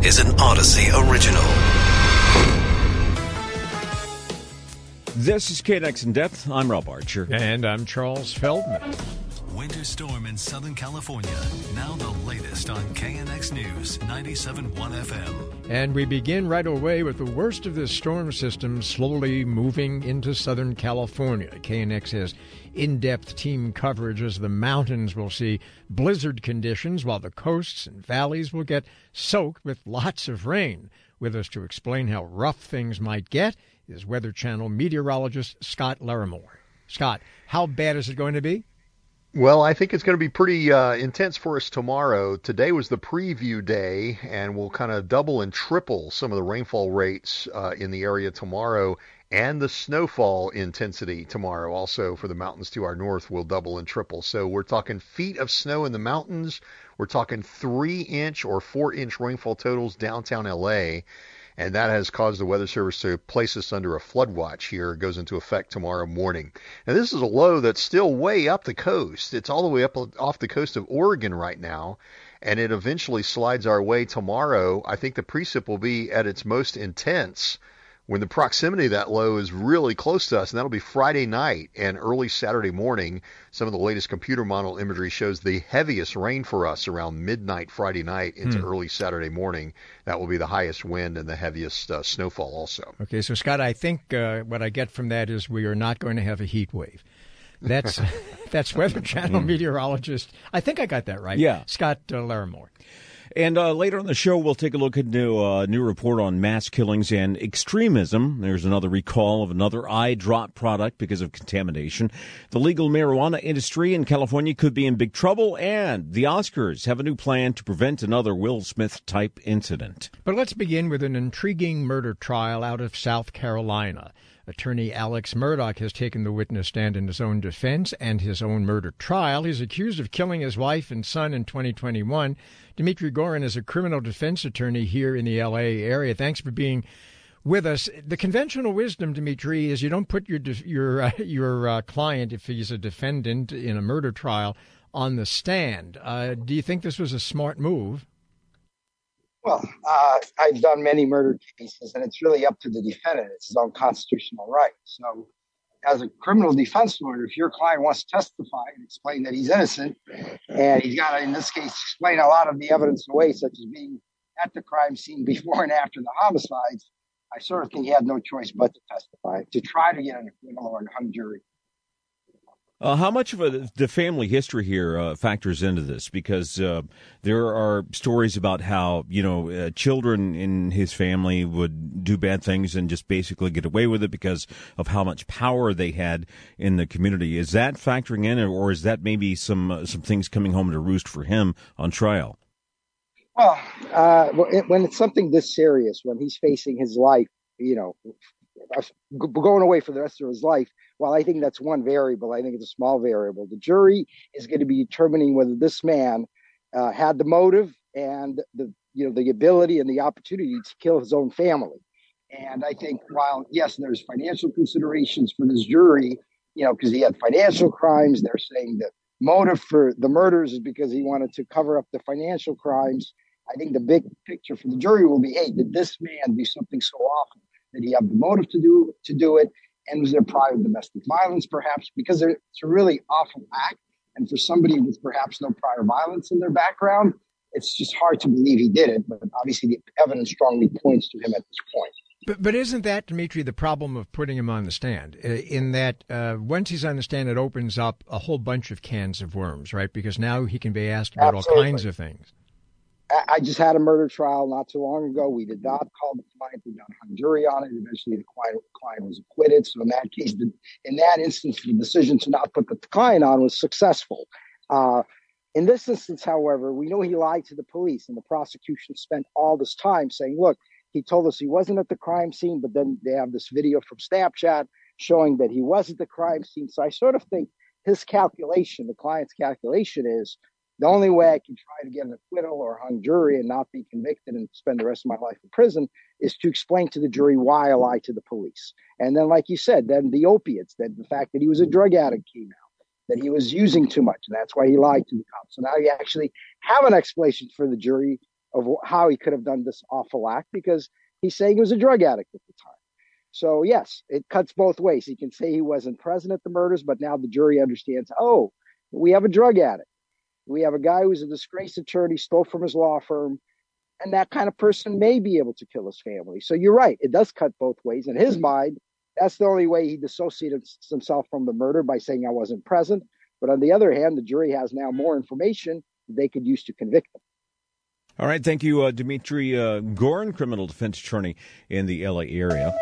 This is an Audacy original. This is KNX in depth. I'm Rob Archer. And I'm Charles Feldman. Winter storm in Southern California. Now the latest on KNX News 97.1 FM. And we begin right away with the worst of this storm system slowly moving into Southern California. KNX has in depth team coverage as the mountains will see blizzard conditions while the coasts and valleys will get soaked with lots of rain. With us to explain how rough things might get is Weather Channel meteorologist Scott Larimore. Scott, how bad is it going to be? Well, I think it's going to be pretty uh, intense for us tomorrow. Today was the preview day, and we'll kind of double and triple some of the rainfall rates uh, in the area tomorrow. And the snowfall intensity tomorrow, also for the mountains to our north, will double and triple. So we're talking feet of snow in the mountains. We're talking three inch or four inch rainfall totals downtown LA and that has caused the Weather Service to place us under a flood watch here. It goes into effect tomorrow morning. And this is a low that's still way up the coast. It's all the way up off the coast of Oregon right now, and it eventually slides our way tomorrow. I think the precip will be at its most intense when the proximity of that low is really close to us, and that'll be Friday night and early Saturday morning. Some of the latest computer model imagery shows the heaviest rain for us around midnight Friday night into hmm. early Saturday morning. That will be the highest wind and the heaviest uh, snowfall also. Okay, so Scott, I think uh, what I get from that is we are not going to have a heat wave. That's that's Weather Channel hmm. meteorologist. I think I got that right. Yeah, Scott uh, Larimore. And uh, later on the show, we'll take a look at a uh, new report on mass killings and extremism. There's another recall of another eye drop product because of contamination. The legal marijuana industry in California could be in big trouble, and the Oscars have a new plan to prevent another Will Smith type incident. But let's begin with an intriguing murder trial out of South Carolina. Attorney Alex Murdaugh has taken the witness stand in his own defense and his own murder trial. He's accused of killing his wife and son in 2021. Dmitry Gorin is a criminal defense attorney here in the LA area. Thanks for being with us. The conventional wisdom, Dmitry, is you don't put your your uh, your uh, client, if he's a defendant in a murder trial, on the stand. Uh, do you think this was a smart move? Well, uh, I've done many murder cases, and it's really up to the defendant. It's his own constitutional right. So, as a criminal defense lawyer, if your client wants to testify and explain that he's innocent, and he's got to, in this case, explain a lot of the evidence away, such as being at the crime scene before and after the homicides, I sort of think he had no choice but to testify to try to get an acquittal or a hung jury. Uh, how much of a, the family history here uh, factors into this? Because uh, there are stories about how you know uh, children in his family would do bad things and just basically get away with it because of how much power they had in the community. Is that factoring in, or is that maybe some uh, some things coming home to roost for him on trial? Well, uh, when it's something this serious, when he's facing his life, you know, going away for the rest of his life well, I think that's one variable. I think it's a small variable. The jury is going to be determining whether this man uh, had the motive and the you know the ability and the opportunity to kill his own family. And I think while yes, there's financial considerations for this jury, you know, because he had financial crimes. They're saying that motive for the murders is because he wanted to cover up the financial crimes. I think the big picture for the jury will be, hey, did this man do something so awful that he have the motive to do to do it? And was there prior domestic violence, perhaps? Because it's a really awful act. And for somebody with perhaps no prior violence in their background, it's just hard to believe he did it. But obviously, the evidence strongly points to him at this point. But, but isn't that, Dmitry, the problem of putting him on the stand? Uh, in that uh, once he's on the stand, it opens up a whole bunch of cans of worms, right? Because now he can be asked about Absolutely. all kinds of things. I just had a murder trial not too long ago. We did not call the client. We got a hung jury on it. Eventually, the client, client was acquitted. So in that case, the, in that instance, the decision to not put the client on was successful. Uh, in this instance, however, we know he lied to the police, and the prosecution spent all this time saying, "Look, he told us he wasn't at the crime scene, but then they have this video from Snapchat showing that he was at the crime scene." So I sort of think his calculation, the client's calculation, is the only way I can try to get an acquittal or hung jury and not be convicted and spend the rest of my life in prison is to explain to the jury why I lied to the police. And then, like you said, then the opiates, that the fact that he was a drug addict came out, that he was using too much, and that's why he lied to the cops. So now you actually have an explanation for the jury of how he could have done this awful act because he's saying he was a drug addict at the time. So yes, it cuts both ways. He can say he wasn't present at the murders, but now the jury understands. Oh, we have a drug addict. We have a guy who's a disgraced attorney, stole from his law firm, and that kind of person may be able to kill his family. So you're right; it does cut both ways. In his mind, that's the only way he dissociated himself from the murder by saying I wasn't present. But on the other hand, the jury has now more information they could use to convict him. All right. Thank you, uh, Dmitry uh, Gorin, criminal defense attorney in the LA area.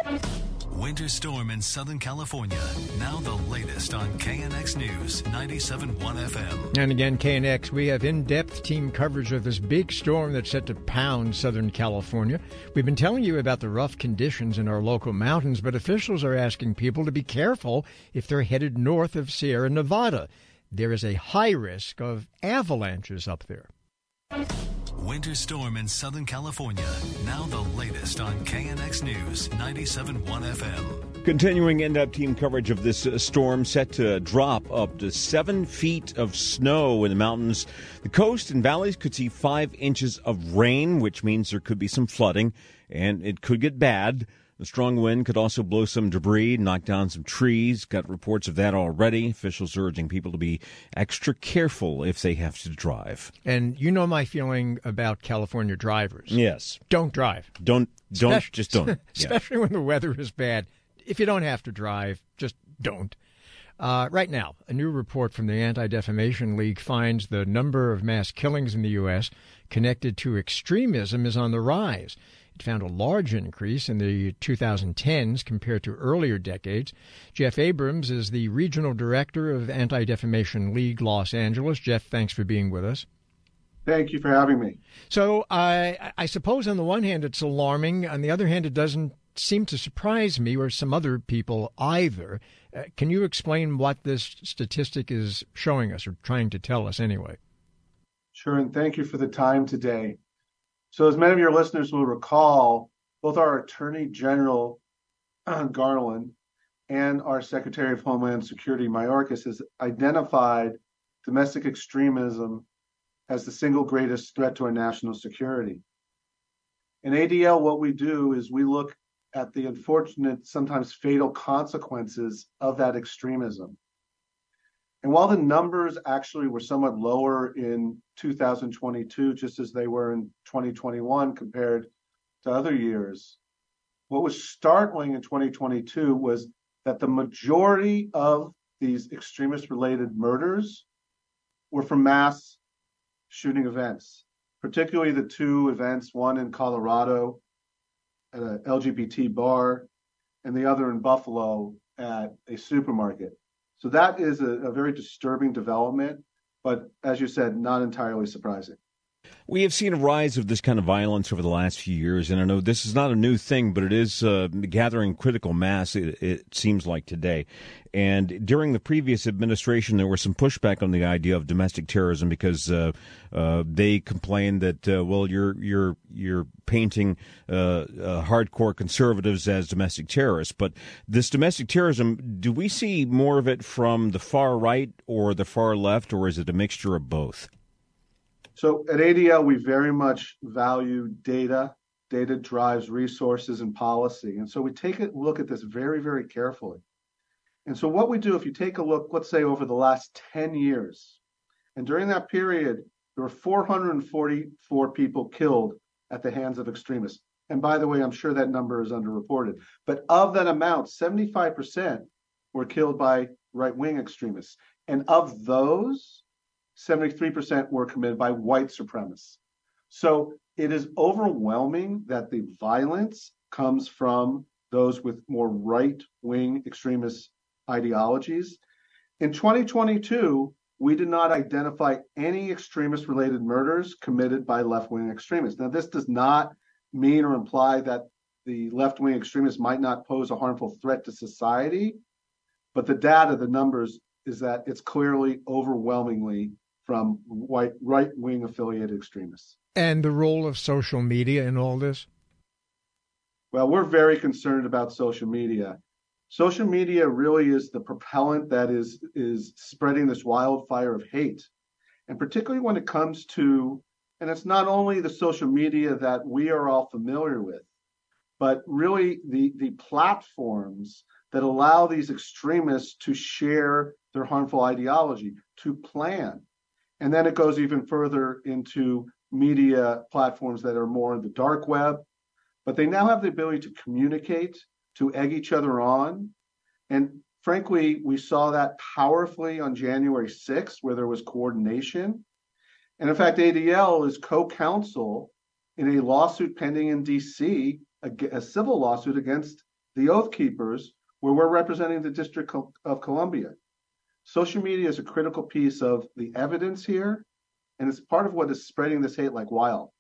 Winter storm in Southern California. Now the latest on KNX News 97.1 FM. And again, KNX, we have in depth team coverage of this big storm that's set to pound Southern California. We've been telling you about the rough conditions in our local mountains, but officials are asking people to be careful if they're headed north of Sierra Nevada. There is a high risk of avalanches up there. Winter storm in Southern California. Now the latest on KNX News 97.1 FM. Continuing end up team coverage of this uh, storm set to drop up to seven feet of snow in the mountains. The coast and valleys could see five inches of rain, which means there could be some flooding and it could get bad. The strong wind could also blow some debris, knock down some trees. Got reports of that already. Officials urging people to be extra careful if they have to drive. And you know my feeling about California drivers. Yes. Don't drive. Don't don't Especially- just don't. Especially when the weather is bad. If you don't have to drive, just don't. Uh, right now, a new report from the Anti Defamation League finds the number of mass killings in the U.S. connected to extremism is on the rise. It found a large increase in the 2010s compared to earlier decades. Jeff Abrams is the regional director of Anti Defamation League Los Angeles. Jeff, thanks for being with us. Thank you for having me. So I, I suppose on the one hand it's alarming. On the other hand, it doesn't seem to surprise me or some other people either. Uh, can you explain what this statistic is showing us or trying to tell us anyway? Sure, and thank you for the time today. So, as many of your listeners will recall, both our Attorney General uh, Garland and our Secretary of Homeland Security Mayorkas has identified domestic extremism as the single greatest threat to our national security. In ADL, what we do is we look at the unfortunate, sometimes fatal consequences of that extremism. And while the numbers actually were somewhat lower in 2022, just as they were in 2021 compared to other years, what was startling in 2022 was that the majority of these extremist related murders were from mass shooting events, particularly the two events, one in Colorado at an LGBT bar and the other in Buffalo at a supermarket. So that is a, a very disturbing development, but as you said, not entirely surprising. We have seen a rise of this kind of violence over the last few years, and I know this is not a new thing, but it is uh, gathering critical mass, it, it, seems like today. And during the previous administration, there was some pushback on the idea of domestic terrorism because uh, uh, they complained that, uh, well, you're, you're, you're painting uh, uh, hardcore conservatives as domestic terrorists. But this domestic terrorism, do we see more of it from the far right or the far left, or is it a mixture of both? So at ADL, we very much value data. Data drives resources and policy. And so we take a look at this very, very carefully. And so what we do, if you take a look, let's say over the last 10 years, and during that period, there were 444 people killed at the hands of extremists. And by the way, I'm sure that number is underreported. But of that amount, 75% were killed by right wing extremists. And of those, 73% were committed by white supremacists. So it is overwhelming that the violence comes from those with more right wing extremist ideologies. In 2022, we did not identify any extremist related murders committed by left wing extremists. Now, this does not mean or imply that the left wing extremists might not pose a harmful threat to society, but the data, the numbers, is that it's clearly overwhelmingly from white right wing affiliated extremists. And the role of social media in all this? Well, we're very concerned about social media. Social media really is the propellant that is is spreading this wildfire of hate. And particularly when it comes to And it's not only the social media that we are all familiar with, but really the, the platforms that allow these extremists to share their harmful ideology, to plan. And then it goes even further into media platforms that are more in the dark web, but they now have the ability to communicate, to egg each other on. And frankly, we saw that powerfully on January 6th, where there was coordination. And in fact, ADL is co counsel in a lawsuit pending in DC, a, a, civil lawsuit against the Oath Keepers, where we're representing the District of Columbia. Social media is a critical piece of the evidence here, and it's part of what is spreading this hate like wild.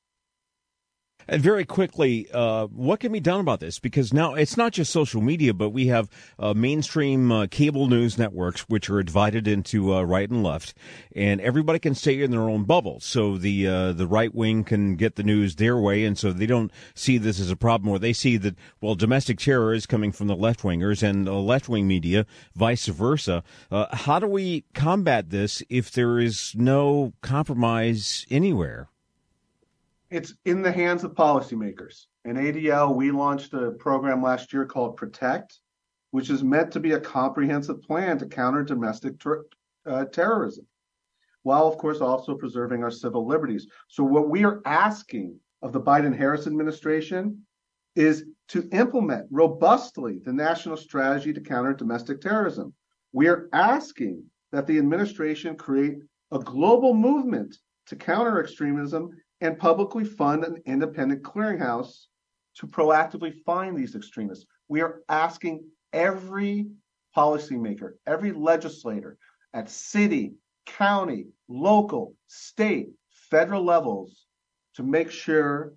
And very quickly, uh, what can be done about this? Because now it's not just social media, but we have uh, mainstream uh, cable news networks which are divided into uh, right and left, and everybody can stay in their own bubble. So the uh, the right wing can get the news their way, and so they don't see this as a problem, or they see that well, domestic terror is coming from the left wingers and the left wing media, vice versa. Uh, how do we combat this if there is no compromise anywhere? It's in the hands of policymakers. In ADL, we launched a program last year called Protect, which is meant to be a comprehensive plan to counter domestic ter- uh, terrorism, while, of course, also preserving our civil liberties. So, what we are asking of the Biden Harris administration is to implement robustly the national strategy to counter domestic terrorism. We are asking that the administration create a global movement to counter extremism and publicly fund an independent clearinghouse to proactively find these extremists. We are asking every policymaker, every legislator at city, county, local, state, federal levels to make sure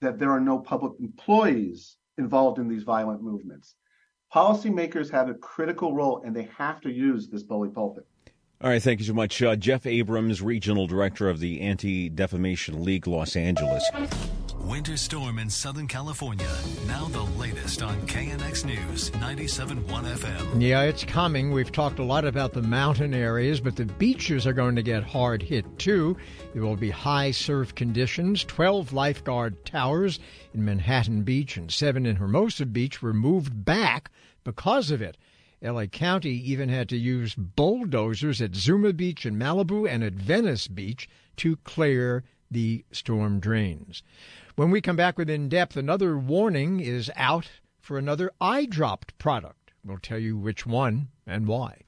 that there are no public employees involved in these violent movements. Policymakers have a critical role and they have to use this bully pulpit. All right, thank you so much. Uh, Jeff Abrams, Regional Director of the Anti Defamation League Los Angeles. Winter storm in Southern California. Now the latest on KNX News 97.1 FM. Yeah, it's coming. We've talked a lot about the mountain areas, but the beaches are going to get hard hit too. There will be high surf conditions. 12 lifeguard towers in Manhattan Beach and seven in Hermosa Beach were moved back because of it. LA County even had to use bulldozers at Zuma Beach in Malibu and at Venice Beach to clear the storm drains. When we come back with In Depth, another warning is out for another eye dropped product. We'll tell you which one and why.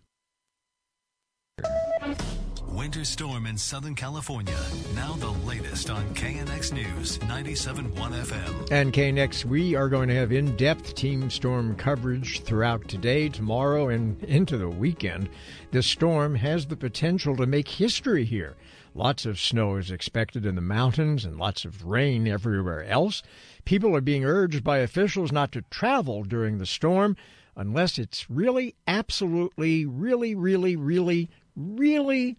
Winter storm in Southern California. Now the latest on KNX News 97.1 FM. And KNX, we are going to have in depth team storm coverage throughout today, tomorrow, and into the weekend. This storm has the potential to make history here. Lots of snow is expected in the mountains and lots of rain everywhere else. People are being urged by officials not to travel during the storm unless it's really, absolutely, really, really, really, really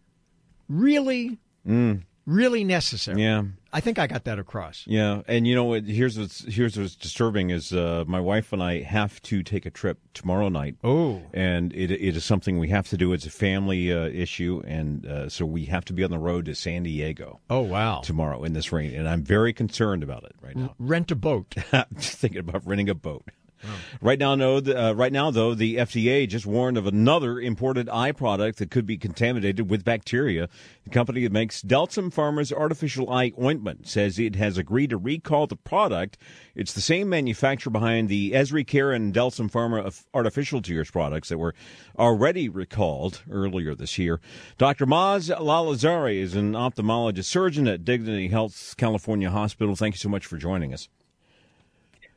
really, mm. really necessary. Yeah. I think I got that across. Yeah, and you know what? Here's what's here's what's disturbing is uh, my wife and I have to take a trip tomorrow night. Oh, and it it is something we have to do. It's a family uh, issue, and uh, so we have to be on the road to San Diego. Oh wow! Tomorrow in this rain, and I'm very concerned about it right now. Rent a boat. Just thinking about renting a boat. Right now, no. Uh, right now, though, the FDA just warned of another imported eye product that could be contaminated with bacteria. The company that makes Delsam Pharma's artificial eye ointment says it has agreed to recall the product. It's the same manufacturer behind the EzriCare and Delsum Pharma artificial tears products that were already recalled earlier this year. Dr. Maz Lalazari is an ophthalmologist surgeon at Dignity Health California Hospital. Thank you so much for joining us.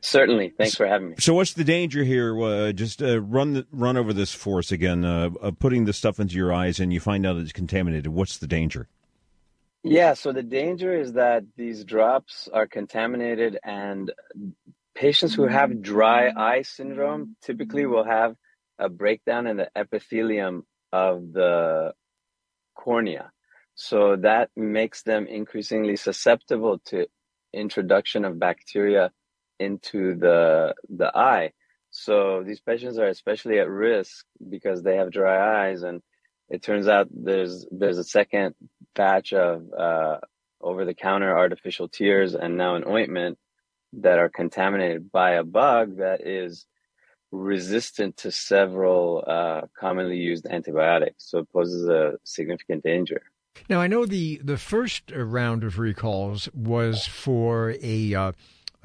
Certainly. Thanks for having me. So, what's the danger here? Uh, just uh, run the, run over this for us again. Uh, putting the stuff into your eyes and you find out it's contaminated. What's the danger? Yeah. So the danger is that these drops are contaminated, and patients who have dry eye syndrome typically will have a breakdown in the epithelium of the cornea. So that makes them increasingly susceptible to introduction of bacteria into the the eye. So these patients are especially at risk because they have dry eyes, and it turns out there's there's a second batch of uh, over the counter artificial tears and now an ointment that are contaminated by a bug that is resistant to several uh, commonly used antibiotics. So it poses a significant danger. Now, I know the, the first round of recalls was for a uh,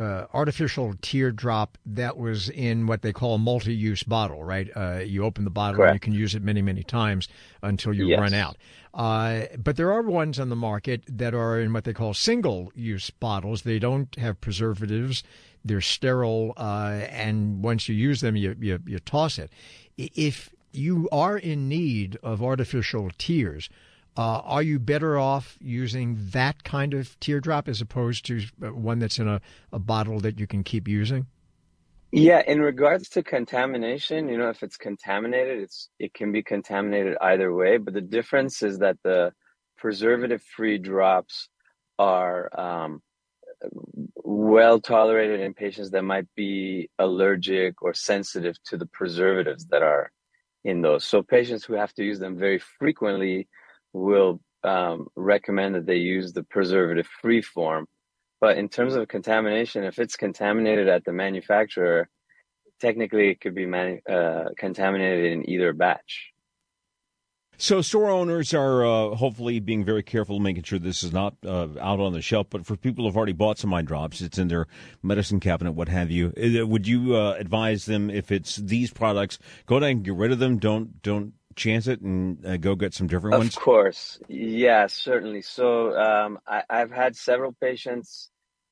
uh, artificial teardrop that was in what they call a multi-use bottle, right? Uh, you open the bottle Correct. and you can use it many, many times until you Yes. run out. Uh, but there are ones on the market that are in what they call single-use bottles. They don't have preservatives. They're sterile, uh, and once you use them, you, you you toss it. If you are in need of artificial tears, uh, are you better off using that kind of teardrop as opposed to uh, one that's in a, a bottle that you can keep using? Yeah, in regards to contamination, you know, if it's contaminated, it's it can be contaminated either way, but the difference is that the preservative-free drops are um, well tolerated in patients that might be allergic or sensitive to the preservatives that are in those. So patients who have to use them very frequently will um, recommend that they use the preservative-free form. But in terms of contamination, if it's contaminated at the manufacturer, technically it could be manu- uh, contaminated in either batch. So store owners are uh, hopefully being very careful, making sure this is not uh, out on the shelf. But for people who've already bought some eye drops, it's in their medicine cabinet, what have you. Uh, Would you uh, advise them if it's these products, go down and get rid of them? Don't don't chance it and uh, go get some different Of ones. Of course, yeah, certainly. So um, I, I've had several patients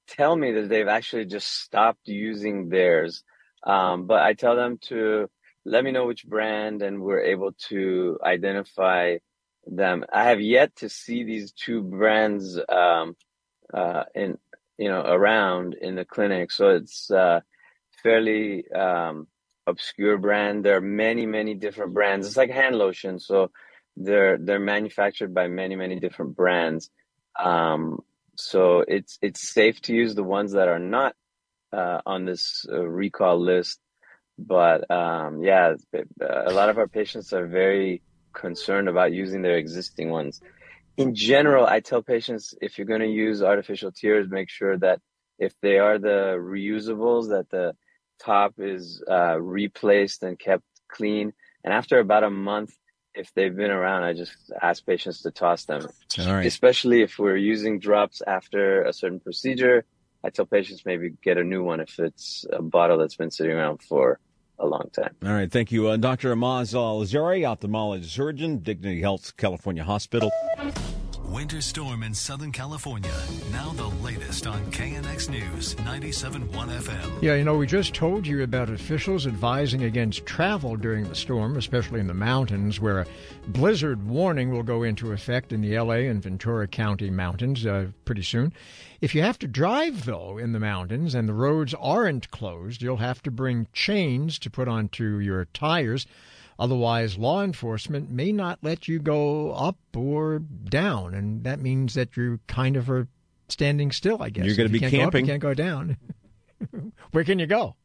tell me that they've actually just stopped using theirs, um, but I tell them to let me know which brand, and we're able to identify them. I have yet to see these two brands um, uh, in you know around in the clinic, so it's uh, fairly um, obscure brand. There are many, many different brands. It's like hand lotion, so they're they're manufactured by many, many different brands. Um, so it's it's safe to use the ones that are not uh, on this uh, recall list. But um, yeah, a lot of our patients are very concerned about using their existing ones. In general, I tell patients if you're going to use artificial tears, make sure that if they are the reusables, that the top is uh, replaced and kept clean. And after about a month, if they've been around, I just ask patients to toss them. Right. Especially if we're using drops after a certain procedure, I tell patients maybe get a new one if it's a bottle that's been sitting around for a long time. All right, thank you, uh, Dr. Maz Lalazari, ophthalmologist surgeon, Dignity Health California Hospital. Winter storm in Southern California. Now the latest on KNX News 97.1 FM. Yeah, you know, we just told you about officials advising against travel during the storm, especially in the mountains, where a blizzard warning will go into effect in the LA and Ventura County mountains uh, pretty soon. If you have to drive, though, in the mountains and the roads aren't closed, you'll have to bring chains to put onto your tires. Otherwise, law enforcement may not let you go up or down, and that means that you're kind of are standing still, I guess. You're gonna If be can't go up, camping. you can't go down. Where can you go?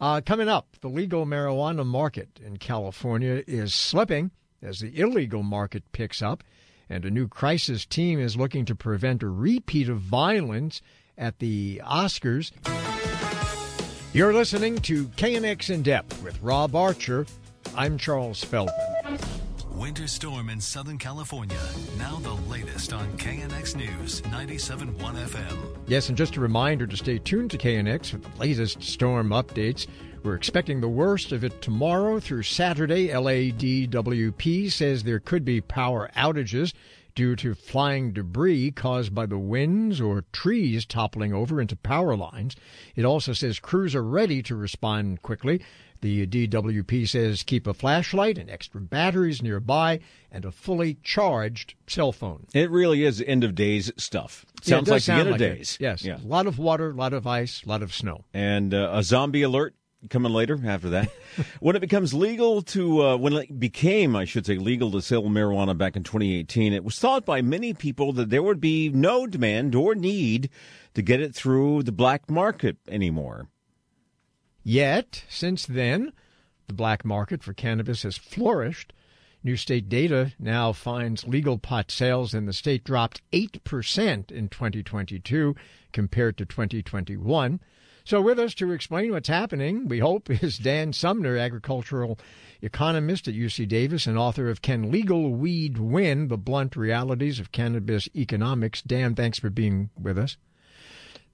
Uh, coming up, the legal marijuana market in California is slipping as the illegal market picks up, and a new crisis team is looking to prevent a repeat of violence at the Oscars. You're listening to KNX In Depth with Rob Archer. I'm Charles Feldman. Winter storm in Southern California. Now the latest on KNX News 97.1 FM. Yes, and just a reminder to stay tuned to KNX for the latest storm updates. We're expecting the worst of it tomorrow through Saturday. LADWP says there could be power outages due to flying debris caused by the winds or trees toppling over into power lines. It also says crews are ready to respond quickly. The DWP says keep a flashlight and extra batteries nearby and a fully charged cell phone. It really is end of days stuff. Yeah, it Sounds does like sound the end of like it. days. Yes. Yeah. A lot of water, a lot of ice, a lot of snow. And uh, a zombie alert coming later after that. when it becomes legal to, uh, when it became, I should say, legal to sell marijuana back in 2018, it was thought by many people that there would be no demand or need to get it through the black market anymore. Yet, since then, the black market for cannabis has flourished. New state data now finds legal pot sales in the state dropped 8% in 2022 compared to 2021. So, with us to explain what's happening, we hope, is Dan Sumner, agricultural economist at UC Davis and author of Can Legal Weed Win? The Blunt Realities of Cannabis Economics. Dan, thanks for being with us.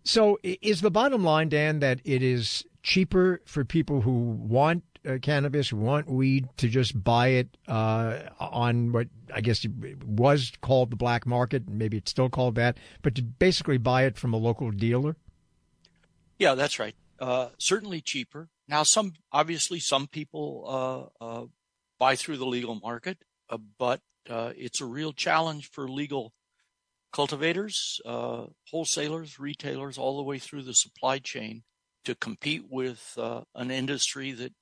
So, is the bottom line, Dan, that it is cheaper for people who want uh, cannabis, want weed, to just buy it uh, on what I guess was called the black market, maybe it's still called that, but to basically buy it from a local dealer? Yeah, that's right. Uh, certainly cheaper. Now, some obviously some people uh, uh, buy through the legal market, uh, but uh, it's a real challenge for legal cultivators, uh, wholesalers, retailers, all the way through the supply chain to compete with an industry that,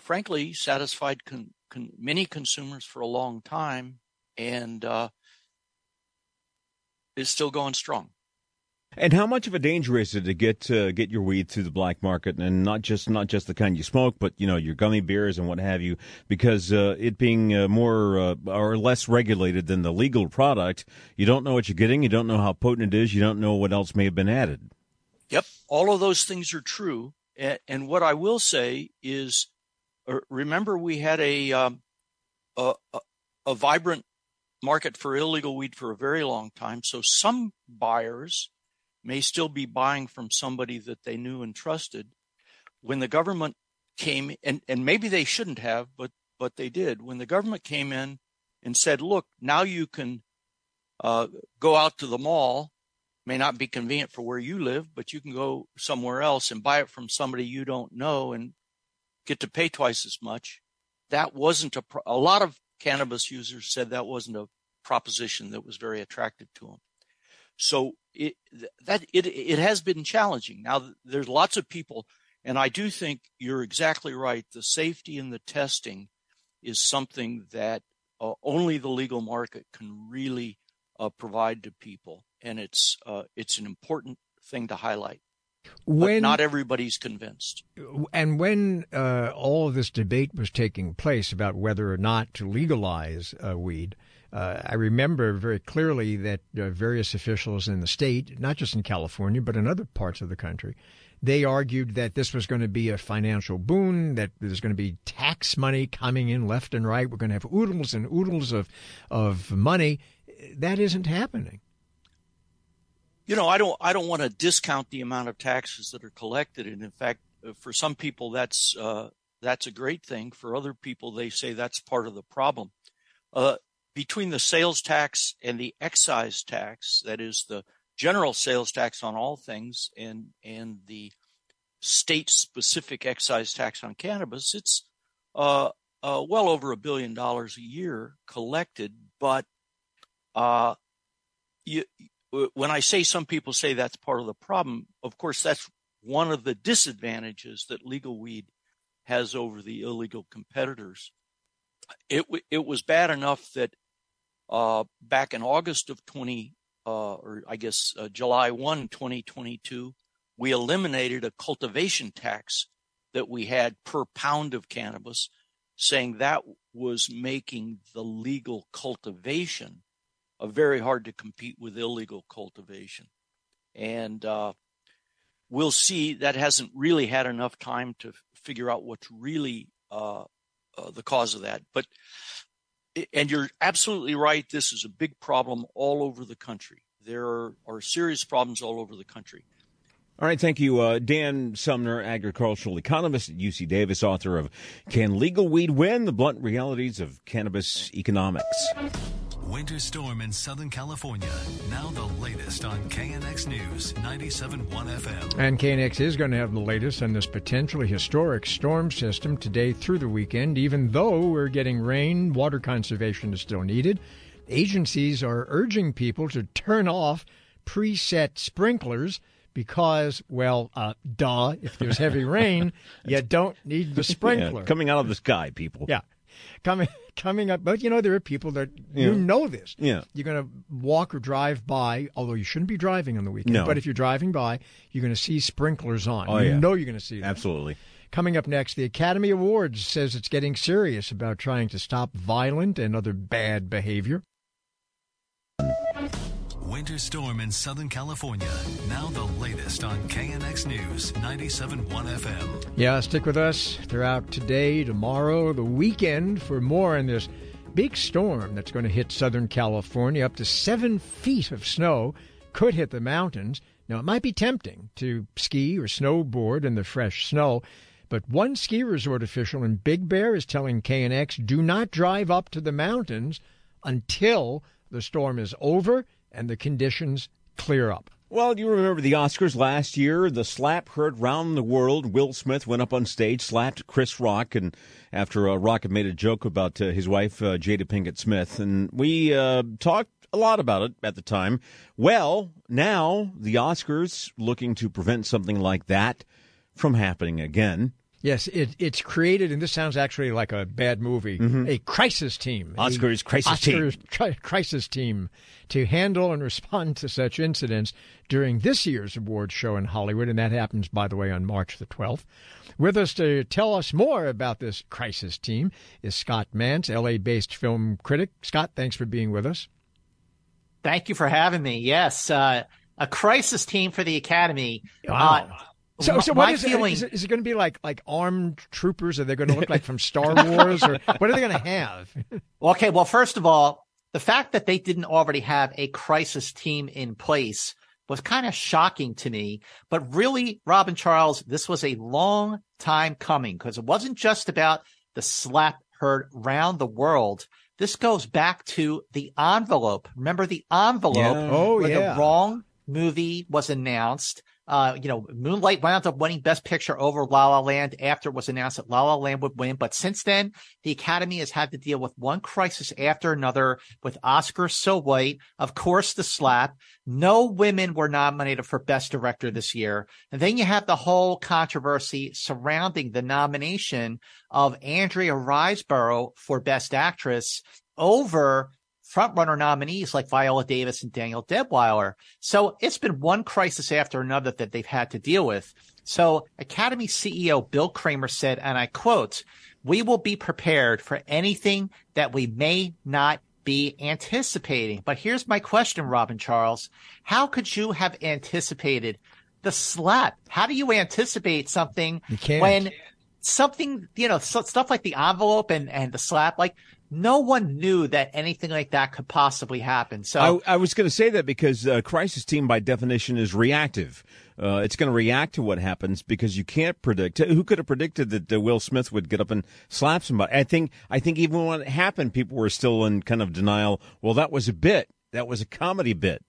frankly, satisfied con- con- many consumers for a long time and is still going strong. And how much of a danger is it to get uh, get your weed through the black market, and not just not just the kind you smoke, but you know your gummy beers and what have you? Because uh, it being uh, more uh, or less regulated than the legal product, you don't know what you're getting. You don't know how potent it is. You don't know what else may have been added. Yep, all of those things are true. And, what I will say is, uh, remember we had a, um, a a vibrant market for illegal weed for a very long time. So some buyers may still be buying from somebody that they knew and trusted. When the government came and, and maybe they shouldn't have, but but they did. When the government came in and said, look, now you can uh, go out to the mall, may not be convenient for where you live, but you can go somewhere else and buy it from somebody you don't know and get to pay twice as much. That wasn't a, pro- a lot of cannabis users said that wasn't a proposition that was very attractive to them. So it, that it it has been challenging. Now there's lots of people, and I do think you're exactly right. The safety and the testing is something that uh, only the legal market can really uh, provide to people, and it's uh, it's an important thing to highlight. When, but not everybody's convinced. And when uh, all of this debate was taking place about whether or not to legalize uh, weed, uh, I remember very clearly that uh, various officials in the state, not just in California, but in other parts of the country, they argued that this was going to be a financial boon, that there's going to be tax money coming in left and right. We're going to have oodles and oodles of, of money. That isn't happening. You know, I don't, I don't want to discount the amount of taxes that are collected. And in fact, uh, for some people, that's, uh, that's a great thing. For other people, they say that's part of the problem. Uh, between the sales tax and the excise tax, that is the general sales tax on all things and and the state specific excise tax on cannabis, it's uh, uh, well over a billion dollars a year collected. But uh, you, when I say some people say that's part of the problem, of course that's one of the disadvantages that legal weed has over the illegal competitors. It it was bad enough that back in August of 20, uh, or I guess uh, July 1, 2022, we eliminated a cultivation tax that we had per pound of cannabis, saying that was making the legal cultivation uh, very hard to compete with illegal cultivation. And uh, we'll see that hasn't really had enough time to figure out what's really uh, uh, the cause of that. But and you're absolutely right. This is a big problem all over the country. There are, are serious problems all over the country. All right, thank you, uh, Dan Sumner, agricultural economist at UC Davis, author of "Can Legal Weed Win: The Blunt Realities of Cannabis Economics." Winter storm in Southern California. Now the latest on KNX News 97.1 FM. And KNX is going to have the latest on this potentially historic storm system today through the weekend. Even though we're getting rain, water conservation is still needed. Agencies are urging people to turn off preset sprinklers because, well, uh, duh, if there's heavy rain, you don't need the sprinkler. Yeah, coming out of the sky, people. Yeah. Coming coming up. But you know, there are people that yeah. you know this. Yeah, you're going to walk or drive by, although you shouldn't be driving on the weekend. No. but if you're driving by, you're going to see sprinklers on. Oh, you yeah. know, you're going to see that. absolutely. Coming up next, the Academy Awards says it's getting serious about trying to stop violent and other bad behavior. Winter storm in Southern California. Now the latest on KNX News 97.1 FM. Yeah, stick with us throughout today, tomorrow, the weekend for more on this big storm that's going to hit Southern California. Up to seven feet of snow could hit the mountains. Now, it might be tempting to ski or snowboard in the fresh snow, but one ski resort official in Big Bear is telling KNX do not drive up to the mountains until the storm is over and the conditions clear up. Well, you remember the Oscars last year? The slap heard round the world. Will Smith went up on stage, slapped Chris Rock, and after uh, Rock had made a joke about uh, his wife, uh, Jada Pinkett Smith, and we uh, talked a lot about it at the time. Well, now the Oscars looking to prevent something like that from happening again. Yes, it, it's created, and this sounds actually like a bad movie, mm-hmm. a crisis team. Oscars crisis Oscars team. Tri- crisis team to handle and respond to such incidents during this year's awards show in Hollywood, and that happens, by the way, on March the 12th. With us to tell us more about this crisis team is Scott Mantz, LA based film critic. Scott, thanks for being with us. Thank you for having me. Yes, uh, a crisis team for the Academy. Wow. Uh, so, so what is feeling... it? Is it, is it going to be like like armed troopers? Are they going to look like from Star Wars, or what are they going to have? okay, well, first of all, the fact that they didn't already have a crisis team in place was kind of shocking to me. But really, Robin Charles, this was a long time coming because it wasn't just about the slap heard round the world. This goes back to the envelope. Remember the envelope? Yeah. Oh, where yeah. the wrong movie was announced uh, you know, Moonlight wound up winning Best Picture over La La Land after it was announced that La La Land would win. But since then, the Academy has had to deal with one crisis after another with Oscar so white. Of course, the slap. No women were nominated for Best Director this year. And then you have the whole controversy surrounding the nomination of Andrea Riseborough for Best Actress over frontrunner nominees like Viola Davis and Danielle Deadwyler. So it's been one crisis after another that they've had to deal with. So Academy CEO Bill Kramer said, and I quote, we will be prepared for anything that we may not be anticipating. But here's my question, Robin Charles. How could you have anticipated the slap? How do you anticipate something when something, you know, stuff like the envelope and, and the slap, like no one knew that anything like that could possibly happen. So I, I was going to say that because uh, crisis team by definition is reactive. Uh, it's going to react to what happens because you can't predict. Who could have predicted that uh, Will Smith would get up and slap somebody? I think. I think even when it happened, people were still in kind of denial. Well, that was a bit. That was a comedy bit.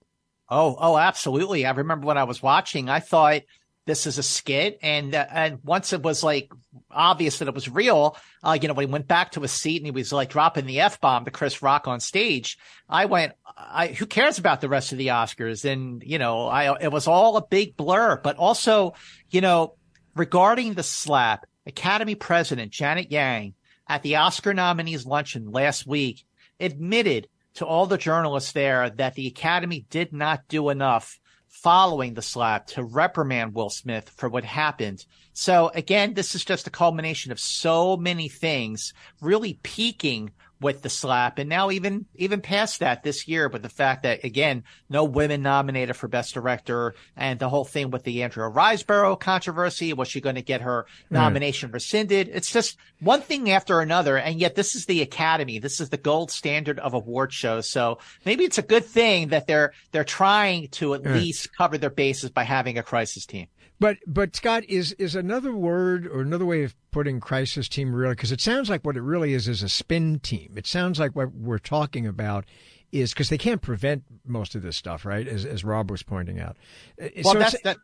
Oh, oh, absolutely. I remember when I was watching, I thought this is a skit. And uh, and once it was like obvious that it was real, uh, you know, when he went back to his seat and he was like dropping the f bomb to Chris Rock on stage, I went, I who cares about the rest of the Oscars? And you know, I it was all a big blur. But also, you know, regarding the slap, Academy President Janet Yang at the Oscar nominees luncheon last week admitted to all the journalists there that the Academy did not do enough following the slap to reprimand Will Smith for what happened. So again, this is just a culmination of so many things really peaking with the slap. And now even even past that this year with the fact that again no women nominated for best director and the whole thing with the Andrea Riseborough controversy was she going to get her mm. nomination rescinded? It's just one thing after another and yet this is the academy. This is the gold standard of award shows. So maybe it's a good thing that they're they're trying to at mm. least cover their bases by having a crisis team but but Scott is is another word or another way of putting crisis team really because it sounds like what it really is is a spin team. It sounds like what we're talking about is because they can't prevent most of this stuff, right? As as Rob was pointing out. Uh, well, so that's that.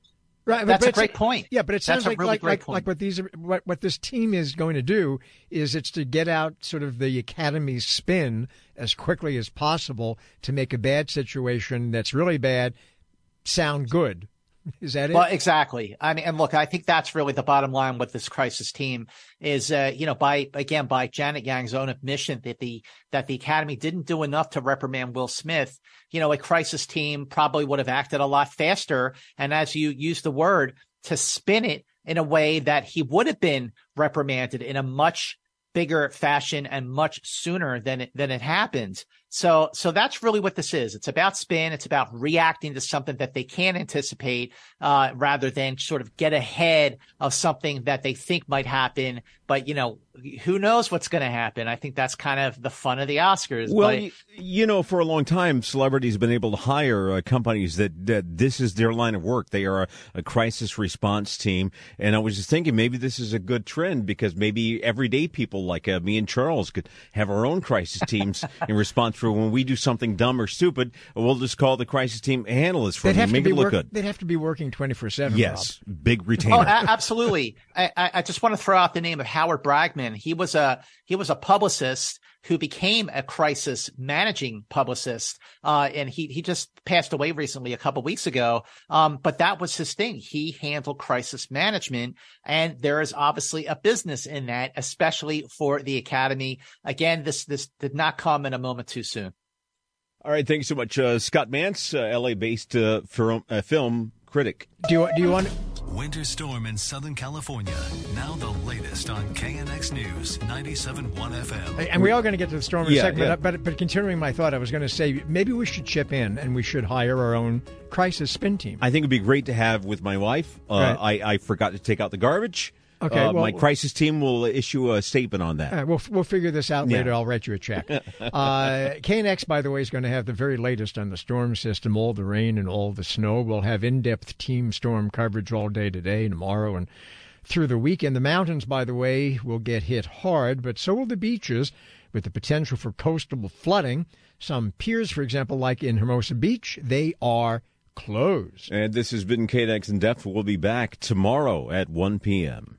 Right, that's a great point. Yeah, but it sounds like really like, like, like, what these what what this team is going to do is it's to get out sort of the academy's spin as quickly as possible to make a bad situation that's really bad sound good Is that it? Well, exactly. I mean, and look, I think that's really the bottom line with this crisis team is, uh, you know, by again by Janet Yang's own admission that the that the academy didn't do enough to reprimand Will Smith. You know, a crisis team probably would have acted a lot faster, and as you use the word, to spin it in a way that he would have been reprimanded in a much bigger fashion and much sooner than it, than it happened. So, so that's really what this is. It's about spin. It's about reacting to something that they can't anticipate, uh, rather than sort of get ahead of something that they think might happen. But, you know, who knows what's going to happen? I think that's kind of the fun of the Oscars. Well, but, you, you know, for a long time, celebrities have been able to hire uh, companies that, that this is their line of work. They are a, a, crisis response team. And I was just thinking maybe this is a good trend because maybe everyday people like uh, me and Charles could have our own crisis teams in response for when we do something dumb or stupid. We'll just call the crisis team handle this for they'd me. have Make it look work, good. They'd have to be working 24 7. Yes. Big retainer. Oh, a- absolutely. I, I just want to throw out the name of Howard Bragman. He was a he was a publicist who became a crisis managing publicist, uh, and he he just passed away recently a couple weeks ago. Um, but that was his thing. He handled crisis management, and there is obviously a business in that, especially for the academy. Again, this this did not come in a moment too soon. All right, thank you so much, uh, Scott Mantz, uh, LA-based uh, film, uh, film critic. Do you do you want? Winter storm in Southern California. Now the latest on KNX News 97.1 FM. And we are going to get to the storm in Yeah, a second, yeah. but, but but continuing my thought, I was going to say maybe we should chip in and we should hire our own crisis spin team. I think it'd be great to have with my wife. Uh, I, I forgot to take out the garbage. Okay, Uh, well- my crisis team will issue a statement on that. Uh, we'll we'll figure this out Yeah. later. I'll write you a check. uh, KNX, by the way, is going to have the very latest on the storm system, all the rain and all the snow. We'll have in-depth team storm coverage all day today, tomorrow, and through the weekend. The mountains, by the way, will get hit hard, but so will the beaches, with the potential for coastal flooding. Some piers, for example, like in Hermosa Beach, they are closed. And this has been KNX in depth. We'll be back tomorrow at 1 p.m.